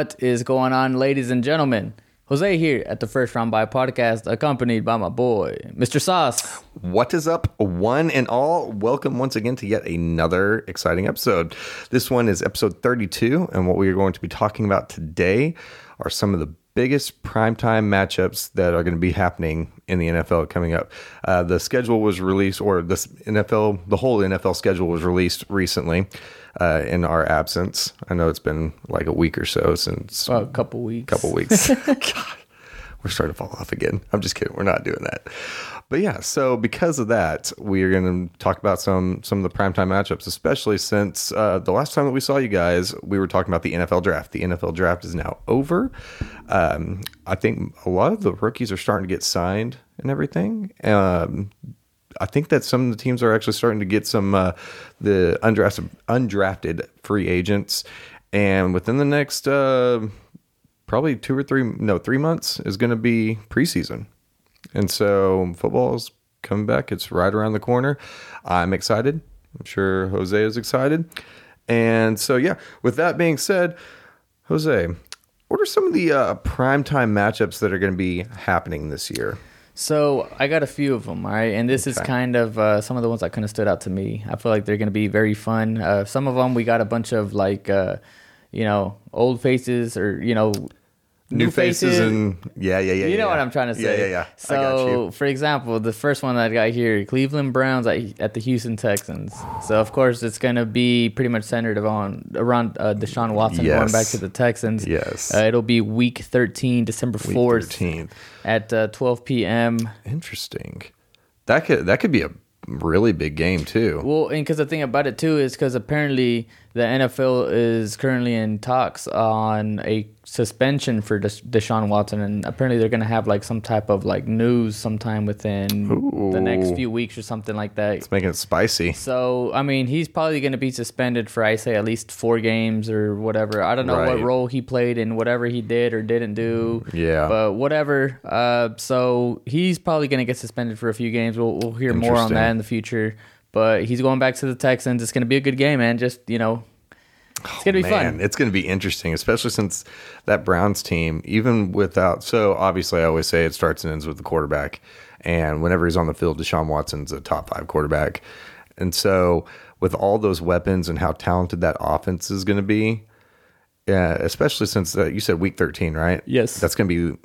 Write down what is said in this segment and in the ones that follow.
What is going on, ladies and gentlemen? Jose here at the First Round Buy podcast, accompanied by my boy, Mr. Sauce. What is up, one and all? Welcome once again to yet another exciting episode. This one is episode 32, and what we are going to be talking about today are some of the biggest primetime matchups that are going to be happening in the NFL coming up. Uh, the schedule was released, or the NFL, the whole NFL schedule was released recently uh, in our absence. I know it's been like a week or so since Well, a couple weeks. couple weeks. God, we're starting to fall off again. I'm just kidding. We're not doing that. But yeah, so because of that, we are going to talk about some some of the primetime matchups, especially since uh, the last time that we saw you guys, we were talking about the NFL draft. The NFL draft is now over. Um, I think a lot of the rookies are starting to get signed and everything. Um, I think that some of the teams are actually starting to get some uh, the undrafted undrafted free agents, and within the next uh, probably two or three no three months is going to be preseason, and so football is coming back. It's right around the corner. I'm excited. I'm sure Jose is excited, and so yeah. With that being said, Jose, what are some of the uh, primetime matchups that are going to be happening this year? So I got a few of them, all right, and this is kind of uh, some of the ones that kind of stood out to me. I feel like they're going to be very fun. Uh, some of them we got a bunch of like, uh, you know, old faces or you know, New, faces, and yeah, yeah, yeah. you know yeah. what I'm trying to say. Yeah, yeah, yeah. So, I got you. for example, the first one that I got here, Cleveland Browns at, at the Houston Texans. So, of course, it's going to be pretty much centered on around uh, Deshaun Watson going back to the Texans. Yes. Uh, it'll be Week 13, December Week 4th 13th. at uh, 12 p.m. Interesting. That could that could be a really big game too. Well, and because the thing about it too is because apparently the NFL is currently in talks on a suspension for Des- Deshaun Watson, and apparently they're gonna have like some type of like news sometime within the next few weeks or something like that. It's making it spicy. So I mean, he's probably going to be suspended for I say at least four games or whatever. I don't know what role he played in whatever he did or didn't do. Yeah. but whatever. Uh, so he's probably going to get suspended for a few games. We'll we'll hear more on that in the future. But he's going back to the Texans. It's going to be a good game, man. Just you know, it's going to be Man, fun. it's going to be interesting, especially since that Browns team, even without. So obviously, I always say it starts and ends with the quarterback, and whenever he's on the field, Deshaun Watson's a top five quarterback, and so with all those weapons and how talented that offense is going to be, yeah, especially since uh, you said week thirteen, right? Yes. that's going to be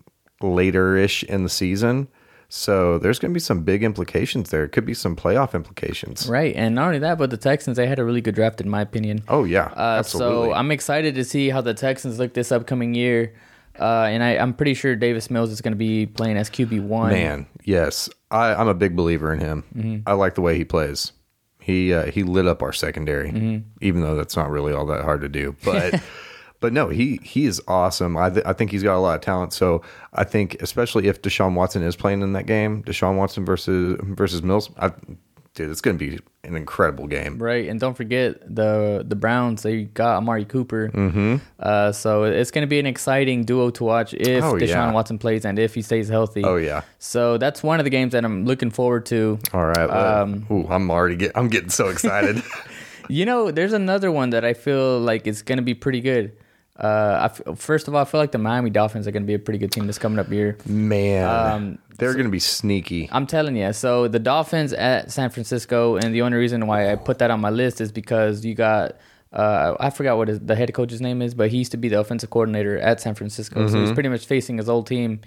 later ish in the season. So there's going to be some big implications there. It could be some playoff implications. Right, and not only that, but the Texans they had a really good draft in my opinion. Oh yeah, Uh, absolutely. so I'm excited to see how the Texans look this upcoming year. Uh, and I, I'm pretty sure Davis Mills is going to be playing as QB one. Man, yes, I, I'm a big believer in him. Mm-hmm. I like the way he plays. He uh, he lit up our secondary, Mm-hmm. even though that's not really all that hard to do. But but no, he he is awesome. I th- I think he's got a lot of talent. So I think especially if Deshaun Watson is playing in that game, Deshaun Watson versus versus Mills, I, dude, it's going to be an incredible game. Right, and don't forget the the Browns. They got Amari Cooper. Mm-hmm. Uh, so it's going to be an exciting duo to watch if Oh, Deshaun yeah. Watson plays and if he stays healthy. Oh yeah. So that's one of the games that I'm looking forward to. All right. well, Um, ooh, I'm already get I'm getting so excited. You know, there's another one that I feel like it's going to be pretty good. Uh, I f- first of all, I feel like the Miami Dolphins are going to be a pretty good team this coming up year. Man, Um, they're going to be sneaky. I'm telling you. So the Dolphins at San Francisco, and the only reason why I put that on my list is because you got. Uh, I forgot what his, the head coach's name is, but he used to be the offensive coordinator at San Francisco. So he's pretty much facing his old team,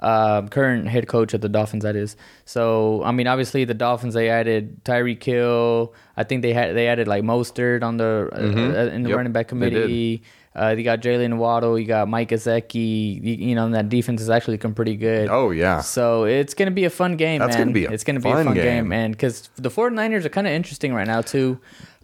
um, current head coach of the Dolphins. That is. So I mean, obviously the Dolphins they added Tyreek Hill. I think they had they added like Mostert on the uh, uh, in the Yep, running back committee. Uh, you got Jaylen Waddle. You got Mike Gesicki. You, you know and that defense is actually looking pretty good. Oh yeah. So it's going to be a fun game, That's man. gonna be a it's going to be a fun fun game, game. man. Because the 49ers are kind of interesting right now, too.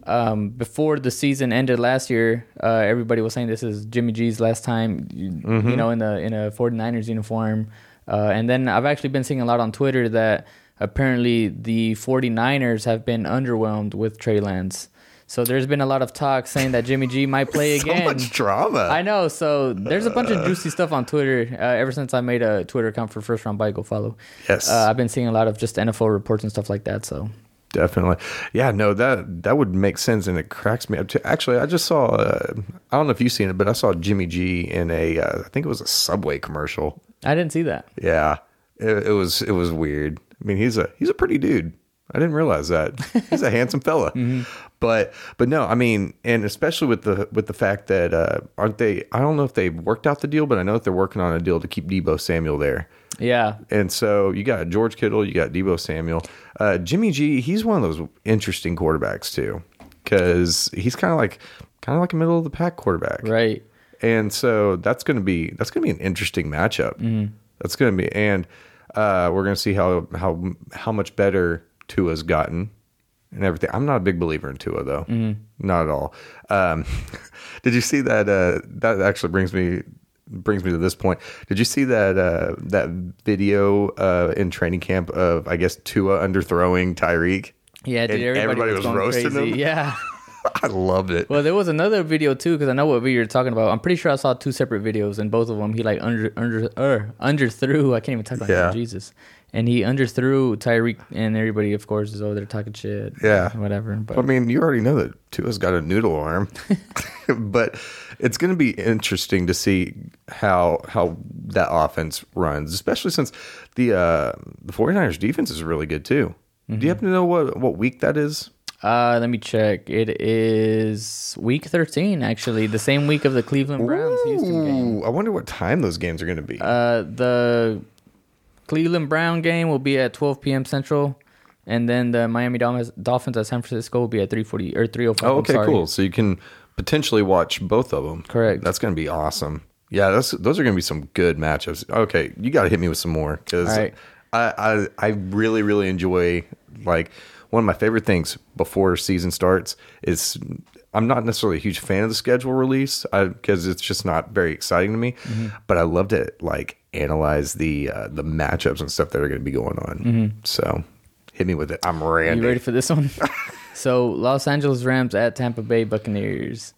Um, before the season ended last year, uh, everybody was saying this is Jimmy G's last time, you, Mm-hmm. you know, in the in a 49ers uniform. Uh, and then I've actually been seeing a lot on Twitter that apparently the 49ers have been underwhelmed with Trey Lance. So there's been a lot of talk saying that Jimmy G might play so again. much drama. I know. So there's a bunch of juicy stuff on Twitter. Uh, ever since I made a Twitter account for First Round Buy, go follow. Yes. Uh, I've been seeing a lot of just NFL reports and stuff like that. So Definitely. Yeah, no, that that would make sense and it cracks me up too. Actually, I just saw uh, I don't know if you've seen it, but I saw Jimmy G in a uh, I think it was a Subway commercial. I didn't see that. Yeah. It, it was it was weird. I mean, he's a he's a pretty dude. I didn't realize that. He's a handsome fella. But but no, I mean, and especially with the with the fact that uh aren't they I don't know if they've worked out the deal, but I know that they're working on a deal to keep Deebo Samuel there. Yeah, And so you got George Kittle, you got Deebo Samuel. Uh, Jimmy G, he's one of those interesting quarterbacks too, because he's kind of like kind of like a middle of the pack quarterback, right. And so that's going to be that's going to be an interesting matchup. That's going to be, and uh, we're going to see how how how much better Tua's gotten and everything. I'm not a big believer in Tua though, not at all. Um, did you see that? Uh, that actually brings me brings me to this point. Did you see that uh, that video uh, in training camp of I guess Tua underthrowing Tyreek? Yeah, dude, everybody, everybody was, was roasting crazy. him? Yeah. I loved it. Well, there was another video too because I know what video you're talking about. I'm pretty sure I saw two separate videos, and both of them he like under under uh, underthrew. I can't even talk about Yeah. Jesus, and he underthrew Tyreek, and everybody, of course, is over there talking shit. Yeah. whatever. But I mean, you already know that Tua's got a noodle arm, but it's going to be interesting to see how how that offense runs, especially since the uh, the 49ers defense is really good too. Do you happen to know what what week that is? uh, let me check. It is week 13, actually, the same week of the Cleveland Browns Houston game. I wonder what time those games are going to be. Uh, the Cleveland Brown game will be at 12 p.m. Central, and then the Miami Dolphins, Dolphins at San Francisco will be at 3:40 or 3:05. oh, okay, cool. So you can potentially watch both of them. Correct. That's going to be awesome. Yeah, that's those are going to be some good matchups. Okay, you got to hit me with some more because right. I, I I really really enjoy like one of my favorite things before season starts is I'm not necessarily a huge fan of the schedule release because it's just not very exciting to me, Mm-hmm. but I loved it like analyze the uh, the matchups and stuff that are going to be going on. So hit me with it. I'm randy. Mm-hmm. You ready for this one? so Los Angeles Rams at Tampa Bay Buccaneers.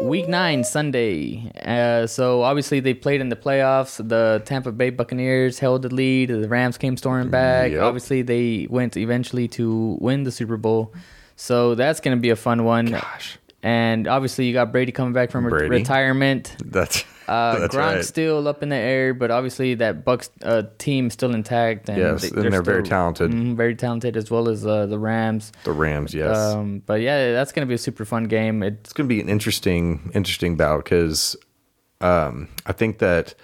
Week nine, Sunday. Uh, so obviously they played in the playoffs. The Tampa Bay Buccaneers held the lead. The Rams came storming back. Yep. Obviously they went eventually to win the Super Bowl. So that's going to be a fun one. Gosh. And obviously you got Brady coming back from re- retirement. That's Uh, that's Gronk's right. still up in the air, but obviously that Bucks uh, team still intact. And Yes, and they're very talented. Mhm, very talented as well as uh, the Rams. The Rams, yes. Um, but yeah, that's gonna be a super fun game. It, it's going to be an interesting interesting bout because um, I think that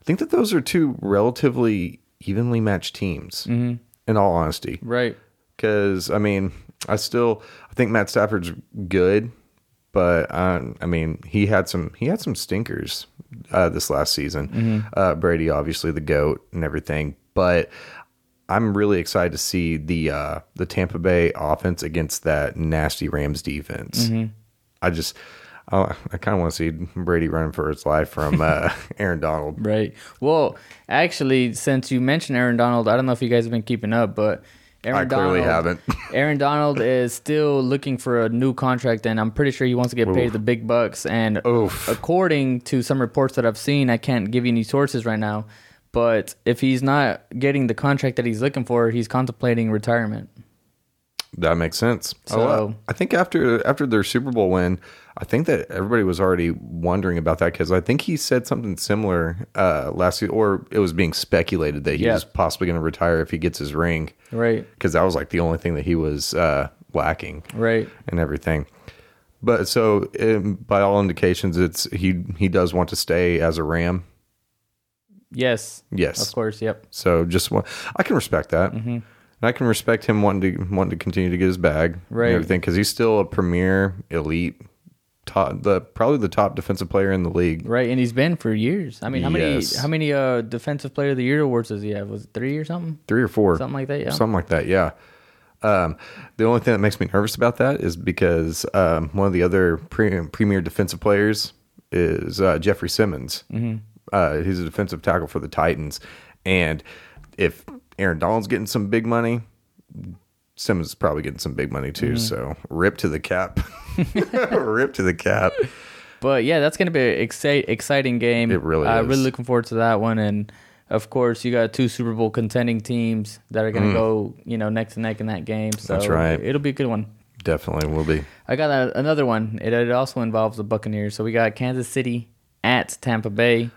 I think that those are two relatively evenly matched teams. Mm-hmm. In all honesty, right. because I mean, I still I think Matt Stafford's good, but uh, I mean he had some he had some stinkers uh, this last season. Mm-hmm. Uh, Brady, obviously the goat and everything, but I'm really excited to see the uh, the Tampa Bay offense against that nasty Rams defense. Mm-hmm. I just I, I kind of want to see Brady running for his life from uh, Aaron Donald. Right. Well, actually, since you mentioned Aaron Donald, I don't know if you guys have been keeping up, but Aaron I clearly Donald, haven't. Aaron Donald is still looking for a new contract, and I'm pretty sure he wants to get paid the big bucks. And Oof. according to some reports that I've seen, I can't give you any sources right now, but if he's not getting the contract that he's looking for, he's contemplating retirement. That makes sense. Oh, so- oh, I think after after their Super Bowl win, I think that everybody was already wondering about that because I think he said something similar uh, last year, or it was being speculated that he Yeah. was possibly going to retire if he gets his ring Right. because that was like the only thing that he was uh, lacking Right. and everything. But so, um, by all indications, it's he he does want to stay as a Ram. Yes. Yes, Of course. Yep. So just one, I can respect that, Mm-hmm. and I can respect him wanting to wanting to continue to get his bag, Right. And everything because he's still a premier, elite, top, the probably the top defensive player in the league. Right, and he's been for years. I mean, how Yes. many how many uh defensive player of the year awards does he have? Was it three or something? Three or four, Something like that, yeah. something like that. Yeah. Um, the only thing that makes me nervous about that is because um, one of the other pre- premier defensive players is uh, Jeffrey Simmons. Mm-hmm. Uh, he's a defensive tackle for the Titans, and if Aaron Donald's getting some big money, Simmons is probably getting some big money too. Mm-hmm. So rip to the cap, rip to the cap. But yeah, that's gonna be an exci- exciting game. It really I'm is. really looking forward to that one, and of course, you got two Super Bowl contending teams that are going to go, you know, neck to neck in that game. So Mm. That's right. It'll be a good one. Definitely will be. I got a, another one. It, it also involves the Buccaneers. So we got Kansas City at Tampa Bay.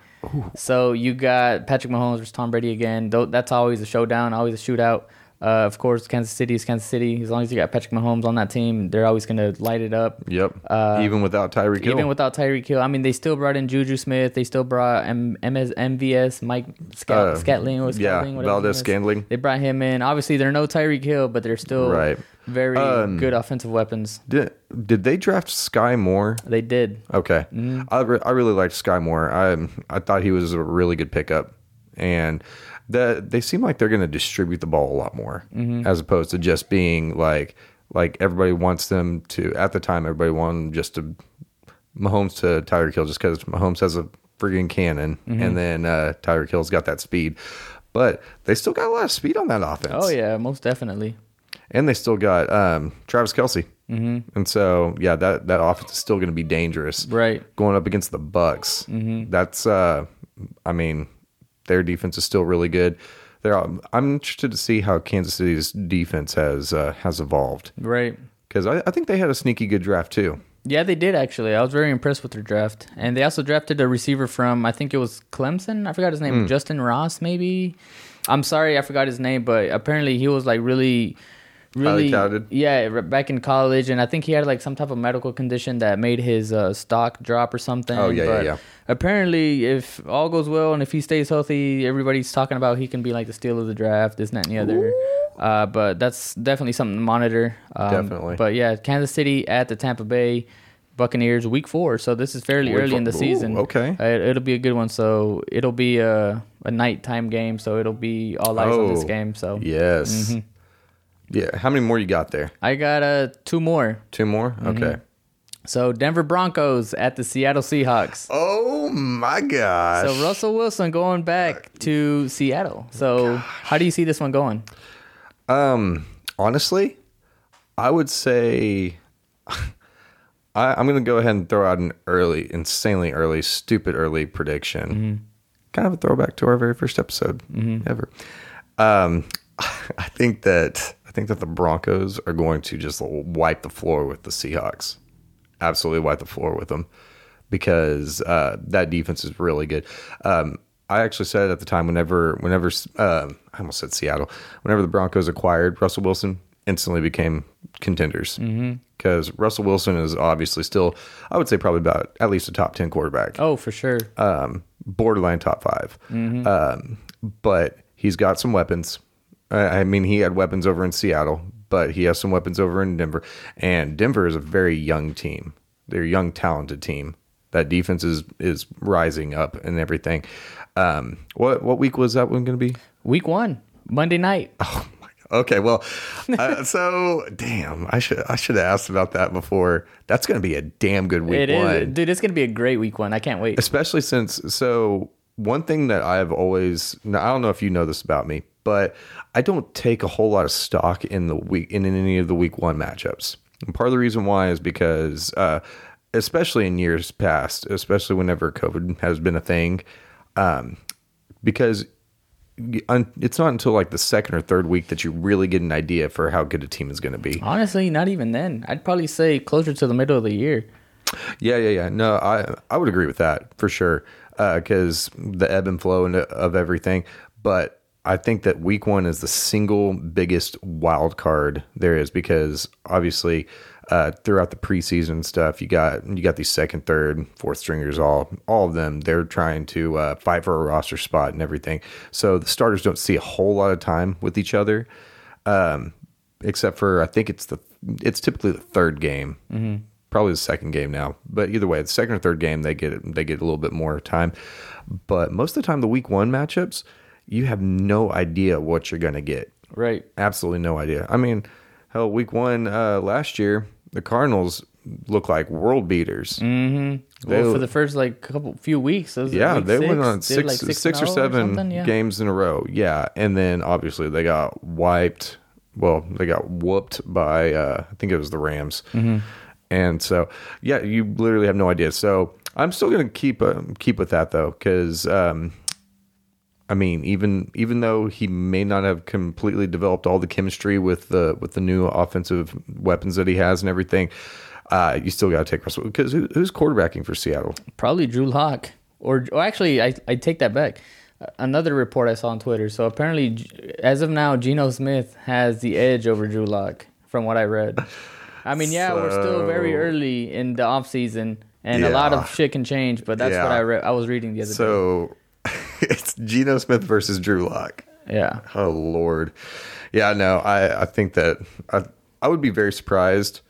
So you got Patrick Mahomes versus Tom Brady again. That's always a showdown, always a shootout. Uh, of course, Kansas City is Kansas City. As long as you got Patrick Mahomes on that team, they're always going to light it up. Yep. Uh, even without Tyreek Hill. Even without Tyreek Hill, I mean, they still brought in Juju Smith. They still brought M- MS, MVS, Mike Scat- Uh, Scatling, or yeah, Scatling, whatever Valdes his name is. Scantling. They brought him in. Obviously, they're no Tyreek Hill, but they're still Right. very Um, good offensive weapons. Did did they draft Sky Moore? They did. Okay, Mm-hmm. I, re- I really liked Sky Moore. I I thought he was a really good pickup, and that they seem like they're going to distribute the ball a lot more Mm-hmm. as opposed to just being like like everybody wants them to. At the time, everybody wanted just to Mahomes to Tyreek Hill just because Mahomes has a friggin' cannon, Mm-hmm. and then uh, Tyreek Hill's got that speed. But they still got a lot of speed on that offense. Oh yeah, most definitely. and they still got um, Travis Kelce. Mm-hmm. And so, yeah, that that offense is still going to be dangerous, Right. Going up against the Bucks, mm-hmm. that's, uh, I mean, their defense is still really good. They're, I'm interested to see how Kansas City's defense has uh, has evolved Right. because I, I think they had a sneaky good draft too. Yeah, they did actually. I was very impressed with their draft, and they also drafted a receiver from I think it was Clemson. I forgot his name, Hmm. Justyn Ross, maybe. I'm sorry, I forgot his name, but apparently he was like really, really touted. Yeah, back in college, and I think he had like some type of medical condition that made his uh, stock drop or something. Oh, yeah, yeah, But yeah. Apparently, if all goes well and if he stays healthy, everybody's talking about he can be like the steal of the draft, this and that and the other. Uh, but that's definitely something to monitor. Um, Definitely. But yeah, Kansas City at the Tampa Bay Buccaneers week four. So this is fairly Week early in the season. Ooh, okay. Uh, it, will be a good one. So it'll be a, a nighttime game. So it'll be all eyes on this Oh, game. So Yes. Mm-hmm. Yeah. How many more you got there? I got uh, two more. Two more? Mm-hmm. Okay. So Denver Broncos at the Seattle Seahawks. Oh my gosh. So Russell Wilson going back to Seattle. So how do you see this one going? Um, honestly, I would say I, I'm going to go ahead and throw out an early, insanely early, stupid early prediction. Kind of a throwback to our very first episode ever. Um, I think that think that the Broncos are going to just wipe the floor with the Seahawks. Absolutely wipe the floor with them because uh, that defense is really good. Um, I actually said at the time, whenever, whenever um I almost said Seattle, whenever the Broncos acquired Russell Wilson, instantly became contenders because Russell Wilson is obviously still, I would say, probably about at least a top ten quarterback Oh, for sure. um, borderline top 5 Um, but he's got some weapons. I I mean, he had weapons over in Seattle, but he has some weapons over in Denver. And Denver is a very young team. They're a young, talented team. That defense is is rising up and everything. Um, what what week was that one going to be? Week one, Monday night. Oh my. God. Okay, well, uh, so damn, I should I should have asked about that before. That's going to be a damn good week It is, one. dude. It's gonna be a great week one. I can't wait. especially since so one thing that I've always now, I don't know if you know this about me, but I don't take a whole lot of stock in the week in any of the week one matchups. And part of the reason why is because uh, especially in years past, especially whenever COVID has been a thing, um, because it's not until like the second or third week that you really get an idea for how good a team is going to be. Honestly, not even then. I'd probably say closer to the middle of the year. Yeah, yeah, yeah. No, I I would agree with that for sure because the ebb and flow of everything. But I think that week one is the single biggest wild card there is because obviously uh, throughout the preseason stuff, you got you got these second, third, fourth stringers, all all of them. They're trying to uh, fight for a roster spot and everything. So the starters don't see a whole lot of time with each other, um, except for I think it's the it's typically the third game probably the second game now. But either way, the second or third game they get they get a little bit more time. But most of the time, the week one matchups, you have no idea what you're gonna get. Right. Absolutely no idea. I mean, hell, week one uh, last year, the Cardinals look like world beaters. Mm-hmm. They- Well, for the first like couple few weeks, Yeah, week they went on six, like, six, six, or seven oh something, yeah. games in a row. Yeah, and then obviously they got wiped. Well, they got whooped by uh, I think it was the Rams, Mm-hmm. and so yeah, you literally have no idea. So I'm still gonna keep uh, keep with that though, because um, I mean, even even though he may not have completely developed all the chemistry with the with the new offensive weapons that he has and everything, uh, you still got to take Russell because who, who's quarterbacking for Seattle? Probably Drew Lock, or, or actually, I I take that back. Another report I saw on Twitter. So apparently, as of now, Geno Smith has the edge over Drew Lock, from what I read. I mean, yeah, we're still very early in the off season, and a lot of shit can change. But that's what I read. I was reading the other day. So it's Geno Smith versus Drew Lock. Yeah. Oh Lord, yeah, no, I I think that I I would be very surprised.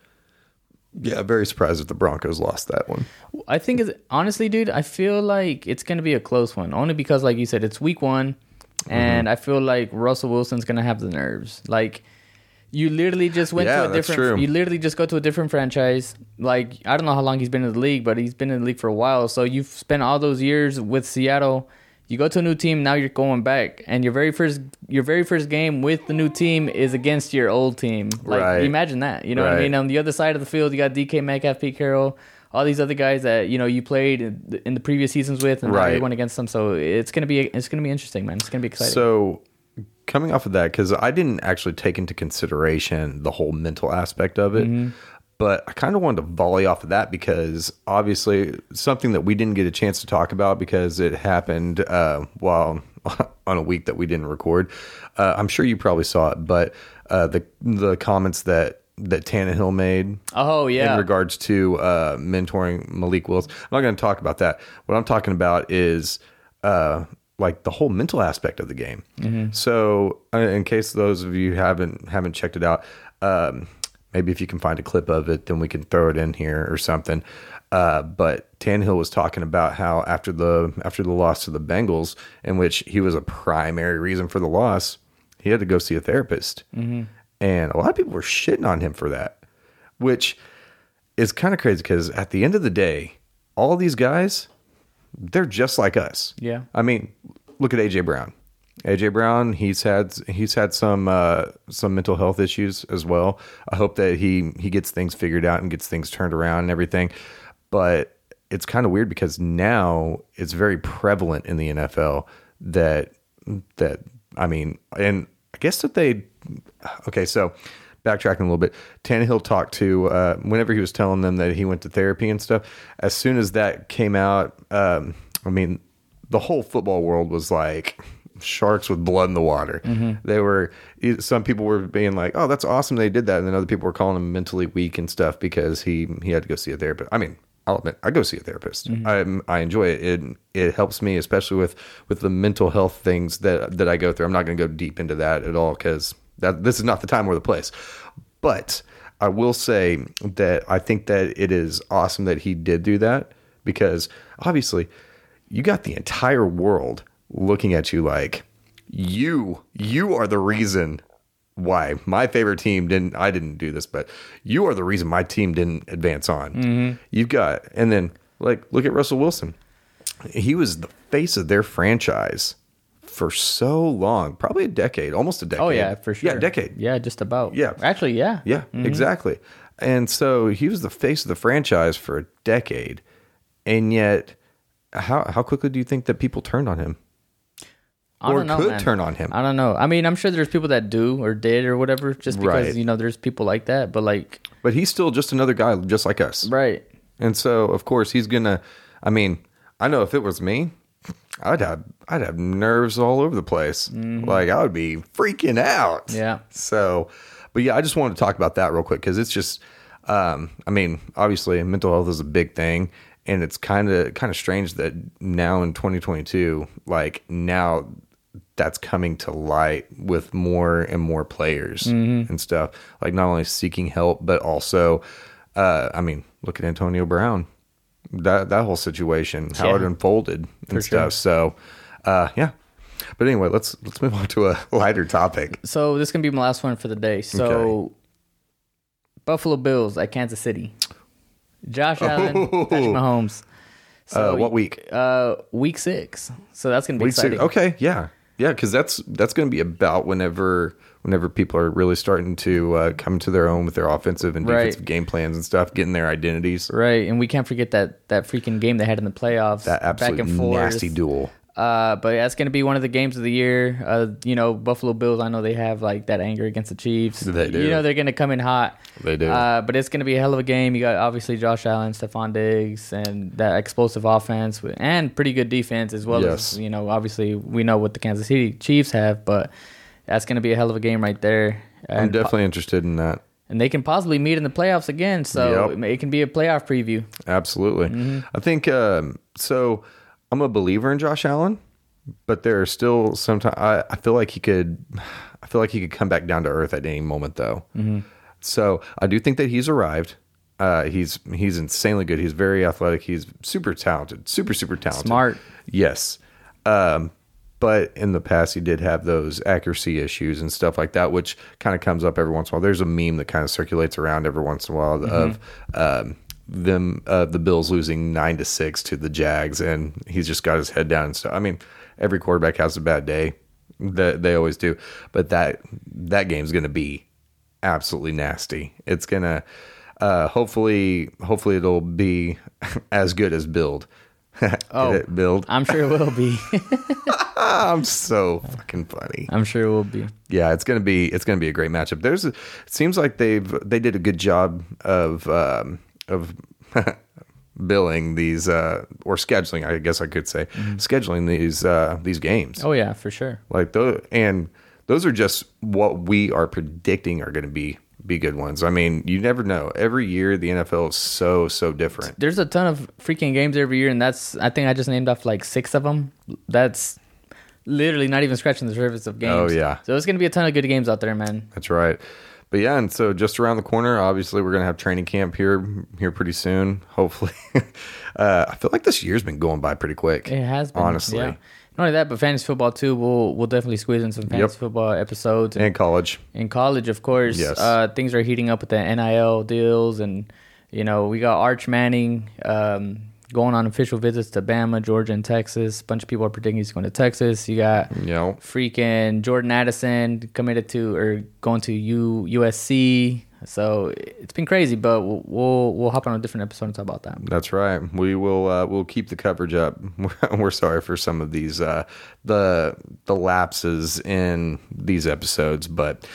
Yeah, very surprised if the Broncos lost that one. I think it's honestly, dude. I feel like it's gonna be a close one, only because, like you said, it's week one, Mm-hmm. and I feel like Russell Wilson's gonna have the nerves. Like, you literally just went Yeah, to a different. You literally just go to a different franchise. Like, I don't know how long he's been in the league, but he's been in the league for a while. So you've spent all those years with Seattle. You go to a new team. Now you're going back, and your very first your very first game with the new team is against your old team. Like, Right. imagine that. You know what I mean? On the other side of the field, you got DK Metcalf, Pete Carroll, all these other guys that you know you played in the, previous seasons with, and now Right. you're going against them. So it's gonna be it's gonna be interesting, man. It's gonna be exciting. So coming off of that, because I didn't actually take into consideration the whole mental aspect of it. Mm-hmm. But I kind of wanted to volley off of that because obviously something that we didn't get a chance to talk about because it happened uh, while on a week that we didn't record. Uh, I'm sure you probably saw it, but uh, the the comments that that Tannehill made oh yeah, in regards to uh, mentoring Malik Willis. I'm not going to talk about that. What I'm talking about is uh, like the whole mental aspect of the game. So, uh, in case those of you haven't haven't checked it out, um, maybe if you can find a clip of it, then we can throw it in here or something. Uh, but Tannehill was talking about how after the after the loss to the Bengals, in which he was a primary reason for the loss, he had to go see a therapist, and a lot of people were shitting on him for that, which is kind of crazy because at the end of the day, all these guys, they're just like us. Yeah. I mean, look at AJ Brown. AJ Brown, he's had he's had some uh, some mental health issues as well. I hope that he he gets things figured out and gets things turned around and everything. But it's kind of weird because now it's very prevalent in the NFL that that I mean, and I guess that they okay. So backtracking a little bit, Tannehill talked to uh, whenever he was telling them that he went to therapy and stuff. As soon as that came out, um, I mean, the whole football world was like sharks with blood in the water. Mm-hmm. They were some people were being like, "Oh, that's awesome they did that," and then other people were calling him mentally weak and stuff because he he had to go see a therapist. I mean. I'll admit, I go see a therapist. Mm-hmm. I I enjoy it. It it helps me, especially with with the mental health things that that I go through. I'm not going to go deep into that at all because that this is not the time or the place. But I will say that I think that it is awesome that he did do that because obviously you got the entire world looking at you like you you are the reason why my favorite team didn't I didn't do this, but you are the reason my team didn't advance on. Mm-hmm. You've got and then like look at Russell Wilson. He was the face of their franchise for so long, probably a decade, almost a decade. oh yeah, for sure. Yeah, a decade. Yeah, just about. Yeah. actually, yeah, Yeah, mm-hmm. exactly. And so he was the face of the franchise for a decade, and yet, how how quickly do you think that people turned on him? I or know, could man. turn on him? I don't know. I mean, I'm sure there's people that do or did or whatever, just because Right. you know there's people like that. But like, But he's still just another guy, just like us. right? And so, of course, he's gonna. I mean, I know if it was me, I'd have I'd have nerves all over the place. Like I would be freaking out. Yeah. So, but yeah, I just wanted to talk about that real quick because it's just. Um, I mean, obviously, mental health is a big thing, and it's kind of kind of strange that now in 2022, like now that's coming to light with more and more players and stuff. Like not only seeking help, but also, uh, I mean, look at Antonio Brown, that that whole situation, how it unfolded and stuff. So, uh, yeah. But anyway, let's let's move on to a lighter topic. So this can be my last one for the day. So, Buffalo Bills at Kansas City. Josh Allen, Patrick Mahomes. uh, what week? Uh, week six. So that's gonna be Week six. exciting. Okay, yeah, yeah, because that's that's going to be about whenever whenever people are really starting to uh, come to their own with their offensive and Right. defensive game plans and stuff, getting their identities. Right, and we can't forget that that freaking game they had in the playoffs. That absolute back and forth. nasty duel. Uh, but that's going to be one of the games of the year. Uh, you know, Buffalo Bills. I know they have like that anger against the Chiefs. They do. You know, they're going to come in hot. They do. Uh, but it's going to be a hell of a game. You got obviously Josh Allen, Stefon Diggs, and that explosive offense with, and pretty good defense as well Yes. as you know. Obviously, we know what the Kansas City Chiefs have, but that's going to be a hell of a game right there. I'm And, definitely interested in that. and they can possibly meet in the playoffs again. So Yep. it, it can be a playoff preview. Absolutely. Mm-hmm. I think um, so. I'm a believer in Josh Allen, but there are still sometimes I, I feel like he could. I feel like he could come back down to earth at any moment, though. Mm-hmm. So I do think that he's arrived. Uh, he's he's insanely good. He's very athletic. He's super talented. Super super talented. Smart. Yes. Um, but in the past, he did have those accuracy issues and stuff like that, which kind of comes up every once in a while. There's a meme that kind of circulates around every once in a while of um, them, uh, the Bills losing nine to six to the Jags, and he's just got his head down So. I mean, every quarterback has a bad day. That they always do, but that that game's going to be absolutely nasty. It's gonna uh, hopefully hopefully it'll be as good as build. Oh. build. I'm sure it will be. I'm so fucking funny. I'm sure it will be. Yeah, it's gonna be it's gonna be a great matchup. There's a, it seems like they've they did a good job of um, of billing these uh, or scheduling. I guess I could say scheduling these uh, these games. Oh yeah, for sure. Like those and those are just what we are predicting are going to be be good ones. I mean, you never know. Every year the NFL is so so different. There's a ton of freaking games every year, and that's I think I just named off like six of them. That's literally not even scratching the surface of games. Oh, yeah. So it's gonna be a ton of good games out there, man. That's right. But yeah, and so just around the corner, obviously we're gonna have training camp here here pretty soon. Hopefully, uh, I feel like this year's been going by pretty quick. It has been honestly, Yeah. Not only that, but fantasy football too. We'll we'll definitely squeeze in some fantasy football episodes. and college. in college, of course, Yes. uh, things are heating up with the NIL deals, and you know we got Arch Manning um, going on official visits to Bama, Georgia, and Texas. A bunch of people are predicting he's going to Texas. You got know, freaking Jordan Addison committed to or going to U USC. So it's been crazy, but we'll we'll, we'll hop on a different episode and talk about that. that's right. We will uh, we'll keep the coverage up. We're sorry for some of these uh, the the lapses in these episodes, but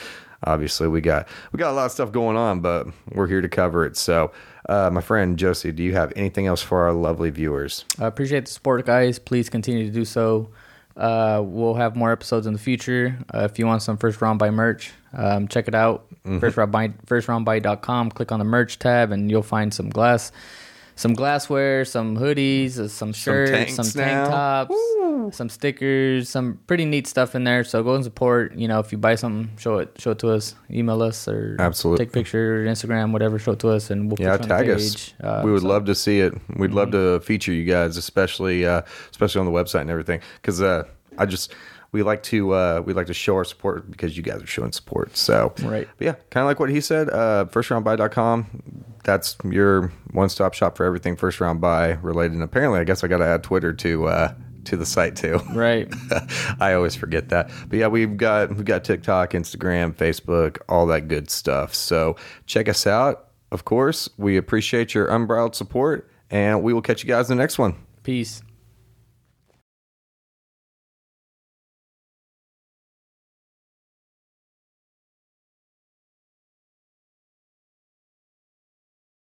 obviously we got we got a lot of stuff going on, but we're here to cover it. So, uh, my friend Josie, do you have anything else for our lovely viewers? I appreciate the support, guys. Please continue to do so. Uh, we'll have more episodes in the future. Uh, if you want some first round buy merch, um, check it out. First round buy, firstroundbuy.com. Click on the merch tab, and you'll find some glass, some glassware, some hoodies, uh, some shirts, tanks some, tank now. tops, some stickers, some pretty neat stuff in there. So go and support. You know, if you buy something, show it, show it to us. Email us or Absolutely. take a picture, Instagram, whatever. Show it to us, and we'll Yeah, put you on tag the us. Uh, we would so- love to see it. We'd love to feature you guys, especially uh, especially on the website and everything. Because uh, I just we like to uh, we like to show our support because you guys are showing support. So Right. But yeah, kind of like what he said. Uh, firstroundbuy.com. That's your one stop shop for everything first round buy related. And apparently, I guess I got to add Twitter to uh, to the site too. Right. I always forget that. But yeah, we've got we've got TikTok, Instagram, Facebook, all that good stuff. So check us out. Of course, we appreciate your unbridled support, and we will catch you guys in the next one. Peace.